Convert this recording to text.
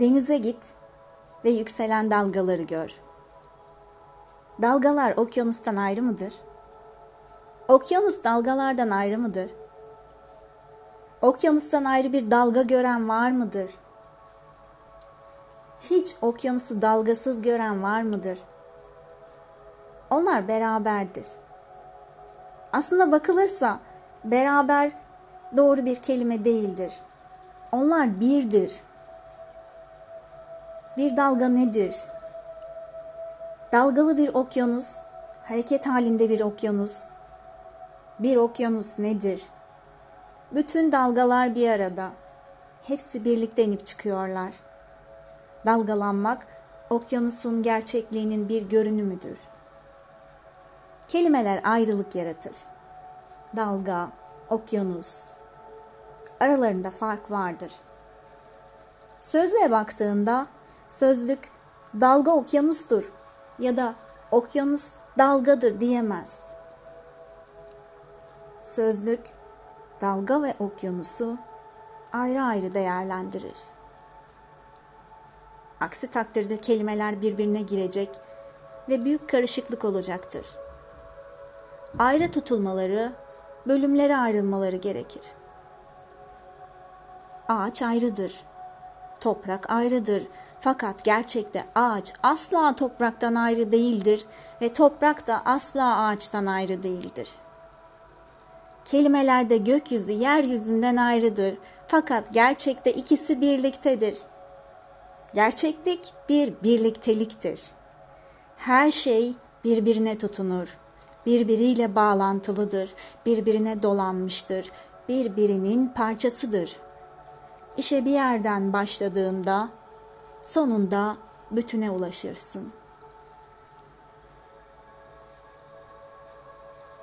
Denize git ve yükselen dalgaları gör. Dalgalar okyanustan ayrı mıdır? Okyanus dalgalardan ayrı mıdır? Okyanustan ayrı bir dalga gören var mıdır? Hiç okyanusu dalgasız gören var mıdır? Onlar beraberdir. Aslında bakılırsa beraber doğru bir kelime değildir. Onlar birdir. Bir dalga nedir? Dalgalı bir okyanus, hareket halinde bir okyanus. Bir okyanus nedir? Bütün dalgalar bir arada. Hepsi birlikte inip çıkıyorlar. Dalgalanmak okyanusun gerçekliğinin bir görünümüdür. Kelimeler ayrılık yaratır. Dalga, okyanus. Aralarında fark vardır. Sözlüğe baktığında sözlük dalga okyanustur ya da okyanus dalgadır diyemez. Sözlük dalga ve okyanusu ayrı ayrı değerlendirir. Aksi takdirde kelimeler birbirine girecek ve büyük karışıklık olacaktır. Ayrı tutulmaları, bölümlere ayrılmaları gerekir. Ağaç ayrıdır. Toprak ayrıdır. Fakat gerçekte ağaç asla topraktan ayrı değildir ve toprak da asla ağaçtan ayrı değildir. Kelimelerde gökyüzü yeryüzünden ayrıdır. Fakat gerçekte ikisi birliktedir. Gerçeklik bir birlikteliktir. Her şey birbirine tutunur. Birbiriyle bağlantılıdır, birbirine dolanmıştır, birbirinin parçasıdır. İşe bir yerden başladığında sonunda bütüne ulaşırsın.''